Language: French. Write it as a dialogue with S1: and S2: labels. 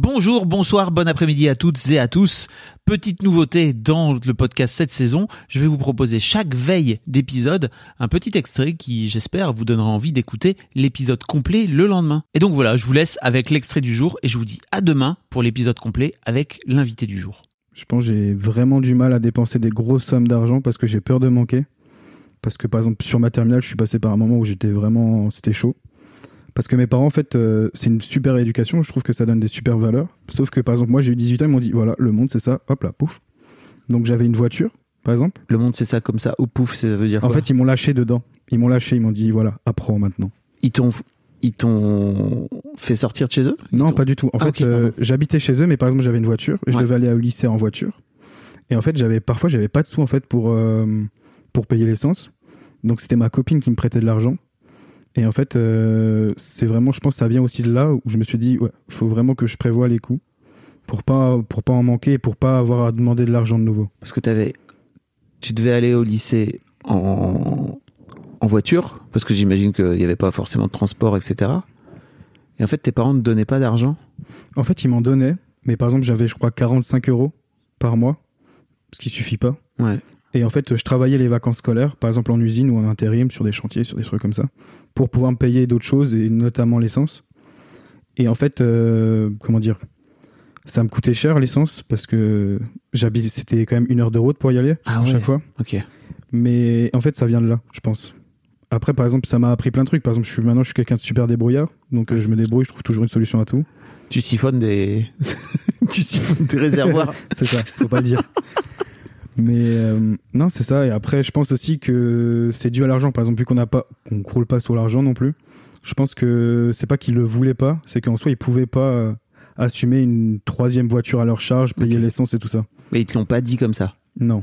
S1: Bonjour, bonsoir, bon après-midi à toutes et à tous. Petite nouveauté dans le podcast cette saison, je vais vous proposer chaque veille d'épisode un petit extrait qui, j'espère, vous donnera envie d'écouter l'épisode complet le lendemain. Et donc voilà, je vous laisse avec l'extrait du jour et je vous dis à demain pour l'épisode complet avec l'invité du jour.
S2: Je pense que j'ai vraiment du mal à dépenser des grosses sommes d'argent parce que j'ai peur de manquer. Parce que par exemple sur ma terminale, je suis passé par un moment où j'étais vraiment, c'était chaud. Parce que mes parents, en fait, euh, c'est une super éducation. Je trouve que ça donne des super valeurs. Sauf que par exemple, moi, j'ai eu 18 ans, ils m'ont dit voilà, le monde c'est ça. Hop là, pouf. Donc j'avais une voiture, par exemple.
S1: Le monde c'est ça comme ça, ou pouf, ça veut dire
S2: En
S1: quoi
S2: fait, ils m'ont lâché dedans. Ils m'ont lâché. Ils m'ont dit voilà, apprends maintenant.
S1: ils t'ont ils t'ont fait sortir de chez eux? Ils
S2: Non,
S1: t'ont-
S2: pas du tout. En
S1: Ah,
S2: fait,
S1: ok,
S2: euh,
S1: pardon.
S2: j'habitais chez eux, mais par exemple, j'avais une voiture. Je
S1: Ouais.
S2: devais aller au lycée en voiture. Et en fait, j'avais parfois, j'avais pas de sous en fait pour euh, pour payer l'essence. Donc c'était ma copine qui me prêtait de l'argent. Et en fait, euh, c'est vraiment, je pense, que ça vient aussi de là où je me suis dit, ouais, faut vraiment que je prévoie les coûts pour pas pour pas en manquer, et pour pas avoir à demander de l'argent de nouveau.
S1: Parce que t'avais, tu devais aller au lycée en, en voiture, parce que j'imagine qu'il n'y avait pas forcément de transport, etc. Et en fait, tes parents ne donnaient pas d'argent.
S2: En fait, ils m'en donnaient, mais par exemple, j'avais, je crois, 45 euros par mois, ce qui suffit pas.
S1: Ouais.
S2: Et en fait, je travaillais les vacances scolaires, par exemple en usine ou en intérim, sur des chantiers, sur des trucs comme ça, pour pouvoir me payer d'autres choses, et notamment l'essence. Et en fait, euh, comment dire, ça me coûtait cher l'essence, parce que j'habite, c'était quand même une heure de route pour y aller,
S1: Ah
S2: à
S1: ouais.
S2: chaque fois.
S1: Ok.
S2: Mais en fait, ça vient de là, je pense. Après, par exemple, ça m'a appris plein de trucs. Par exemple, je suis, maintenant, je suis quelqu'un de super débrouillard, donc euh, je me débrouille, je trouve toujours une solution à tout.
S1: Tu siphonnes des, tu siphonnes des réservoirs.
S2: C'est ça, faut pas le dire. Mais euh, non, c'est ça. Et après, je pense aussi que c'est dû à l'argent. Par exemple, vu qu'on n'a pas, qu'on croule pas sur l'argent non plus. Je pense que c'est pas qu'ils le voulaient pas, c'est qu'en soi ils pouvaient pas euh, assumer une troisième voiture à leur charge, payer l'essence et tout ça.
S1: Mais ils te l'ont pas dit comme ça?
S2: Non.